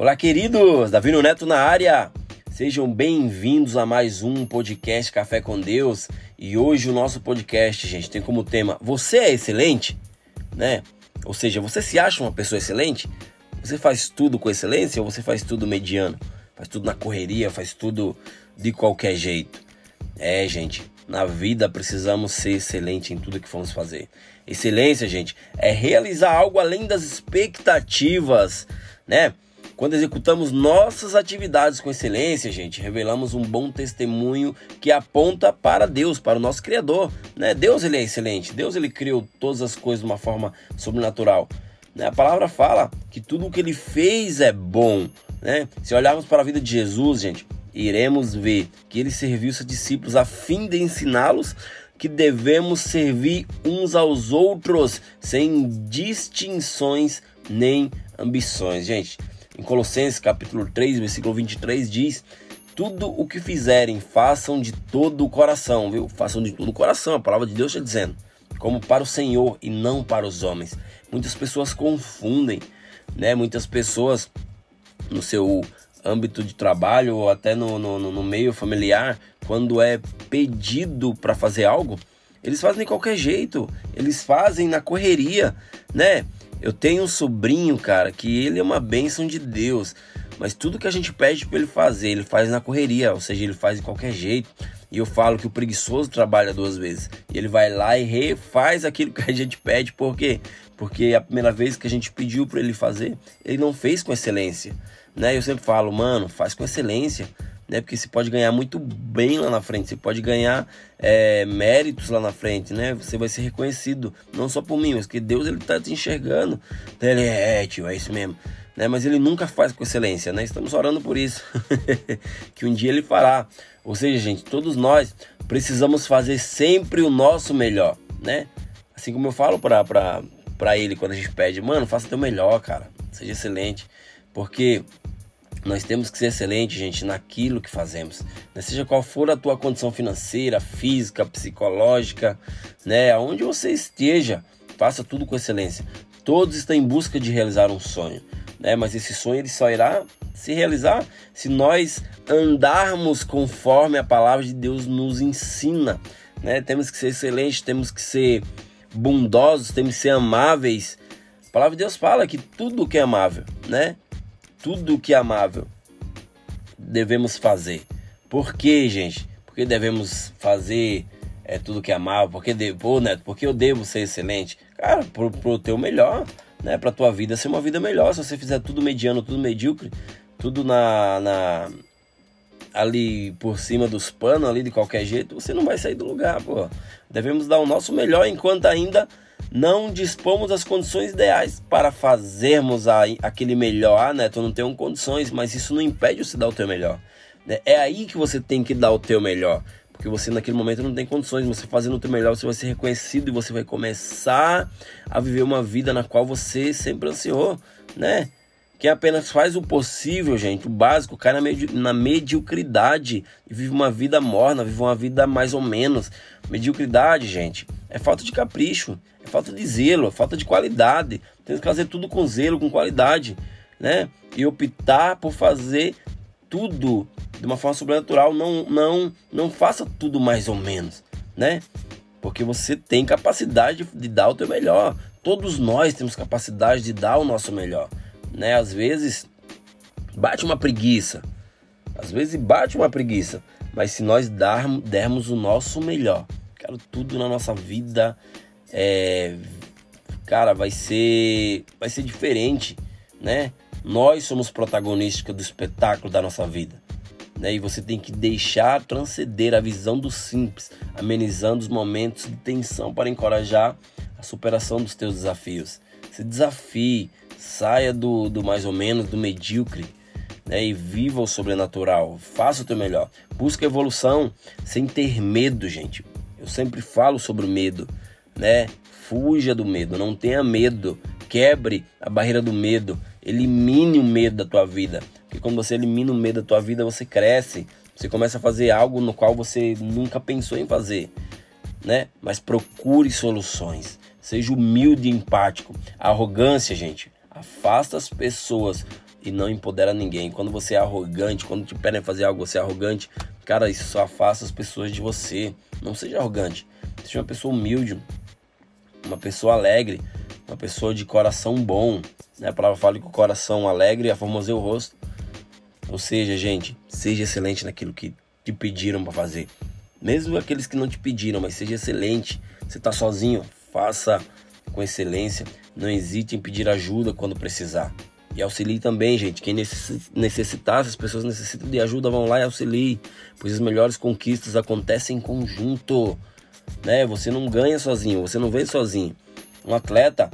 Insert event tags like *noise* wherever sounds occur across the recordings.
Olá, queridos! Davi Neto na área. Sejam bem-vindos a mais um podcast Café com Deus. E hoje o nosso podcast, gente, tem como tema Você é excelente? Né? Ou seja, você se acha uma pessoa excelente? Você faz tudo com excelência ou você faz tudo mediano? Faz tudo na correria, faz tudo de qualquer jeito? É, gente, na vida precisamos ser excelente em tudo que vamos fazer. Excelência, gente, é realizar algo além das expectativas, né? Quando executamos nossas atividades com excelência, gente, revelamos um bom testemunho que aponta para Deus, para o nosso Criador. Né? Deus ele é excelente, Deus ele criou todas as coisas de uma forma sobrenatural. Né? A palavra fala que tudo o que ele fez é bom. Né? Se olharmos para a vida de Jesus, gente, iremos ver que ele serviu seus discípulos a fim de ensiná-los que devemos servir uns aos outros sem distinções nem ambições. Gente, em Colossenses capítulo 3, versículo 23 diz: tudo o que fizerem, façam de todo o coração, viu? Façam de todo o coração, a palavra de Deus está dizendo, como para o Senhor e não para os homens. Muitas pessoas confundem, né? Muitas pessoas no seu âmbito de trabalho ou até no, no, no meio familiar, quando é pedido para fazer algo, eles fazem de qualquer jeito, eles fazem na correria, né? Eu tenho um sobrinho, cara, que ele é uma bênção de Deus, mas tudo que a gente pede para ele fazer, ele faz na correria, ou seja, ele faz de qualquer jeito. E eu falo que o preguiçoso trabalha duas vezes. E ele vai lá e refaz aquilo que a gente pede, por quê? Porque a primeira vez que a gente pediu para ele fazer, ele não fez com excelência, né? Eu sempre falo, mano, faz com excelência né? Porque você pode ganhar muito bem lá na frente, você pode ganhar é, méritos lá na frente, né? Você vai ser reconhecido, não só por mim, mas que Deus ele tá te enxergando. Então, ele é, tio, é isso mesmo. Né? Mas ele nunca faz com excelência, né? Estamos orando por isso, *laughs* que um dia ele fará. Ou seja, gente, todos nós precisamos fazer sempre o nosso melhor, né? Assim como eu falo para para ele quando a gente pede, mano, faça teu melhor, cara, seja excelente, porque nós temos que ser excelentes, gente, naquilo que fazemos. Né? Seja qual for a tua condição financeira, física, psicológica, né? Aonde você esteja, faça tudo com excelência. Todos estão em busca de realizar um sonho, né? Mas esse sonho ele só irá se realizar se nós andarmos conforme a palavra de Deus nos ensina, né? Temos que ser excelentes, temos que ser bondosos, temos que ser amáveis. A palavra de Deus fala que tudo que é amável, né? Tudo que é amável devemos fazer. Por que, gente? Porque devemos fazer é, tudo que é amável? Porque, de, pô, Neto, porque eu devo ser excelente? Cara, pro, pro teu melhor, né? Pra tua vida ser uma vida melhor. Se você fizer tudo mediano, tudo medíocre, tudo na, na ali por cima dos panos, ali de qualquer jeito, você não vai sair do lugar, pô. Devemos dar o nosso melhor enquanto ainda não dispomos das condições ideais para fazermos a, aquele melhor. Ah, né? Tu não tem condições, mas isso não impede você dar o teu melhor. Né? É aí que você tem que dar o teu melhor. Porque você naquele momento não tem condições, você fazendo o teu melhor, você vai ser reconhecido e você vai começar a viver uma vida na qual você sempre ansiou, né? Quem apenas faz o possível, gente, o básico, cai na, medi na mediocridade e vive uma vida morna, vive uma vida mais ou menos. Mediocridade, gente, é falta de capricho, é falta de zelo, é falta de qualidade. Tem que fazer tudo com zelo, com qualidade, né? E optar por fazer tudo de uma forma sobrenatural, não, não, não faça tudo mais ou menos, né? Porque você tem capacidade de dar o teu melhor. Todos nós temos capacidade de dar o nosso melhor né? Às vezes bate uma preguiça, às vezes bate uma preguiça, mas se nós darmos, dermos o nosso melhor, cara, tudo na nossa vida é, cara, vai ser, vai ser diferente, né? Nós somos protagonistas do espetáculo da nossa vida. Né? E você tem que deixar transcender a visão do simples, amenizando os momentos de tensão para encorajar a superação dos teus desafios. Se desafie, Saia do, do mais ou menos, do medíocre, né? E viva o sobrenatural. Faça o teu melhor. Busque evolução sem ter medo, gente. Eu sempre falo sobre o medo, né? Fuja do medo, não tenha medo. Quebre a barreira do medo. Elimine o medo da tua vida. Porque quando você elimina o medo da tua vida, você cresce. Você começa a fazer algo no qual você nunca pensou em fazer, né? Mas procure soluções. Seja humilde e empático. A arrogância, gente, afasta as pessoas e não empodera ninguém. Quando você é arrogante, quando te pedem fazer algo, você é arrogante, cara, isso só afasta as pessoas de você. Não seja arrogante. Seja uma pessoa humilde, uma pessoa alegre, uma pessoa de coração bom. Né? A palavra fala que o coração alegre aformoseia o rosto. Ou seja, gente, seja excelente naquilo que te pediram para fazer. Mesmo aqueles que não te pediram, mas seja excelente. Você está sozinho, faça com excelência. Não hesite em pedir ajuda quando precisar. E auxilie também, gente. Quem necessitar, se as pessoas necessitam de ajuda, vão lá e auxilie. Pois as melhores conquistas acontecem em conjunto. Né? Você não ganha sozinho, você não vem sozinho. Um atleta,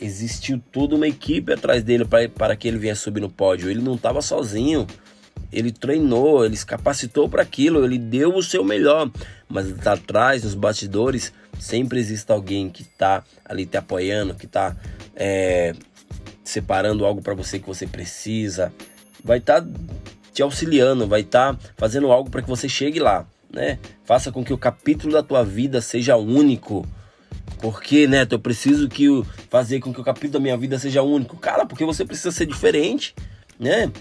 existiu toda uma equipe atrás dele para que ele viesse subir no pódio. Ele não estava sozinho. Ele treinou, ele se capacitou para aquilo, ele deu o seu melhor. Mas tá atrás, nos bastidores, sempre existe alguém que está ali te apoiando, que está é, separando algo para você que você precisa, vai estar tá te auxiliando, vai estar tá fazendo algo para que você chegue lá, né? Faça com que o capítulo da tua vida seja único. Porque, Neto, eu preciso que fazer com que o capítulo da minha vida seja único. Cara, porque você precisa ser diferente, né?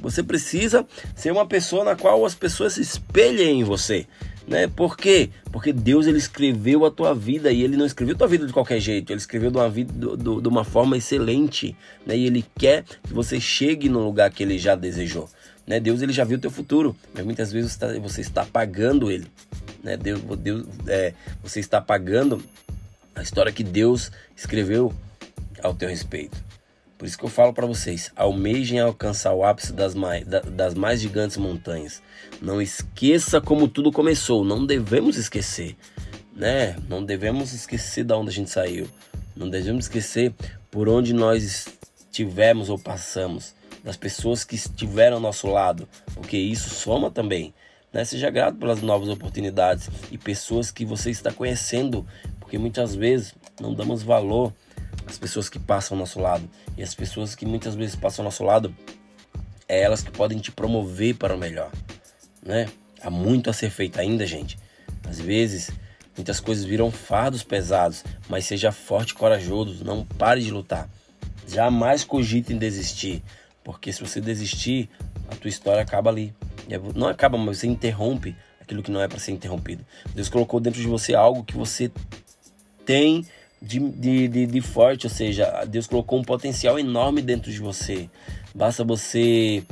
Você precisa ser uma pessoa na qual as pessoas se espelhem em você. Né? Por quê? Porque Deus ele escreveu a tua vida e ele não escreveu a tua vida de qualquer jeito, ele escreveu de uma, vida, de uma forma excelente, né? E ele quer que você chegue no lugar que ele já desejou, né? Deus ele já viu o teu futuro, mas muitas vezes você está, você está pagando ele, né? Deus, Deus é, você está pagando a história que Deus escreveu ao teu respeito. Por isso que eu falo para vocês, almejem alcançar o ápice das mais, das mais gigantes montanhas. Não esqueça como tudo começou, não devemos esquecer, né? Não devemos esquecer da onde a gente saiu. Não devemos esquecer por onde nós estivemos ou passamos, das pessoas que estiveram ao nosso lado, porque isso soma também. Né? Seja grato pelas novas oportunidades e pessoas que você está conhecendo, porque muitas vezes não damos valor as pessoas que passam ao nosso lado. E as pessoas que muitas vezes passam ao nosso lado, é elas que podem te promover para o melhor, né? Há muito a ser feito ainda, gente. Às vezes, muitas coisas viram fardos pesados, mas seja forte e corajoso, não pare de lutar. Jamais cogite em desistir, porque se você desistir, a tua história acaba ali. É não acaba, mas você interrompe aquilo que não é para ser interrompido. Deus colocou dentro de você algo que você tem de, de, de, de, forte, ou seja, Deus colocou um potencial enorme dentro de você. Basta você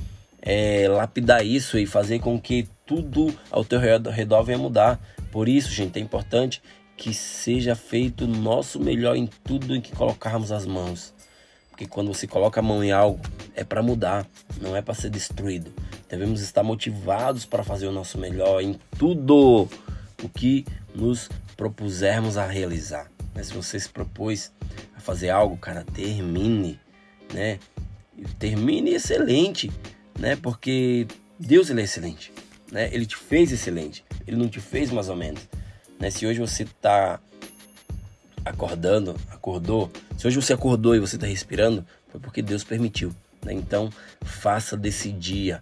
é, lapidar isso e fazer com que tudo ao teu redor venha mudar. Por isso, gente, é importante que seja feito o nosso melhor em tudo em que colocarmos as mãos. Porque quando você coloca a mão em algo, é para mudar, não é para ser destruído. Devemos estar motivados para fazer o nosso melhor em tudo o que nos propusermos a realizar. Se você se propôs a fazer algo, cara, termine, né? Termine excelente, né? Porque Deus ele é excelente, né? Ele te fez excelente. Ele não te fez mais ou menos, né? Se hoje você está acordando, acordou, se hoje você acordou e você está respirando, foi porque Deus permitiu. Né? Então, faça desse dia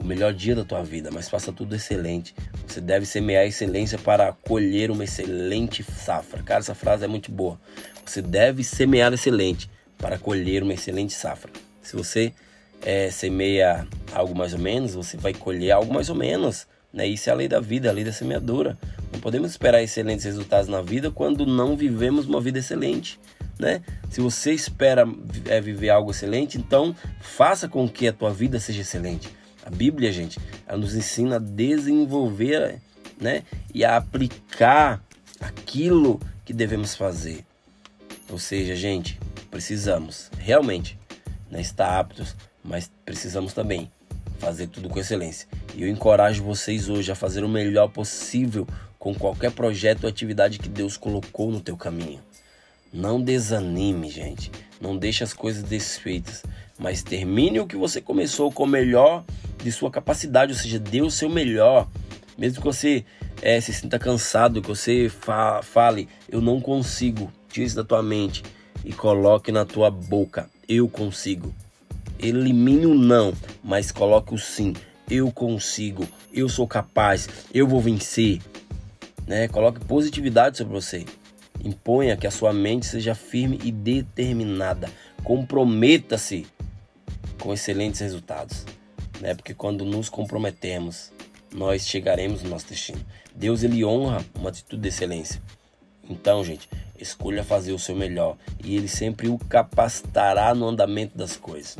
o melhor dia da tua vida, mas faça tudo excelente. Você deve semear excelência para colher uma excelente safra. Cara, essa frase é muito boa. Você deve semear excelente para colher uma excelente safra. Se você é, semeia algo mais ou menos, você vai colher algo mais ou menos. Né? Isso é a lei da vida, a lei da semeadura. Não podemos esperar excelentes resultados na vida quando não vivemos uma vida excelente. Né? Se você espera é, viver algo excelente, então faça com que a tua vida seja excelente. A Bíblia, gente, ela nos ensina a desenvolver, né, e a aplicar aquilo que devemos fazer. Ou seja, gente, precisamos realmente né, estar aptos, mas precisamos também fazer tudo com excelência. E eu encorajo vocês hoje a fazer o melhor possível com qualquer projeto ou atividade que Deus colocou no teu caminho. Não desanime, gente. Não deixe as coisas desfeitas, mas termine o que você começou com o melhor de sua capacidade, ou seja, dê o seu melhor. Mesmo que você é, se sinta cansado, que você fa fale, eu não consigo, tire isso da tua mente e coloque na tua boca, eu consigo. Elimine o não, mas coloque o sim. Eu consigo, eu sou capaz, eu vou vencer. Né? Coloque positividade sobre você. Imponha que a sua mente seja firme e determinada. Comprometa-se com excelentes resultados, né? Porque quando nos comprometemos, nós chegaremos no nosso destino. Deus ele honra uma atitude de excelência. Então, gente, escolha fazer o seu melhor e ele sempre o capacitará no andamento das coisas.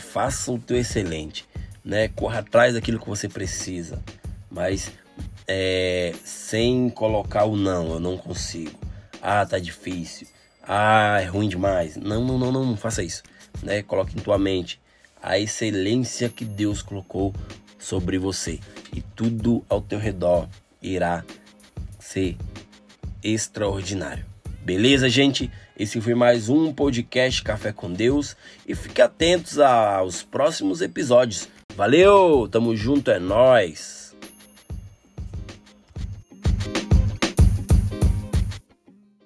Faça o teu excelente, né? Corra atrás daquilo que você precisa, mas é, sem colocar o não, eu não consigo. Ah, tá difícil. Ah, é ruim demais. Não, não, não, não, não faça isso. Né? Coloque em tua mente a excelência que Deus colocou sobre você e tudo ao teu redor irá ser extraordinário. Beleza, gente? Esse foi mais um podcast Café com Deus e fique atentos aos próximos episódios. Valeu, tamo junto, é nós.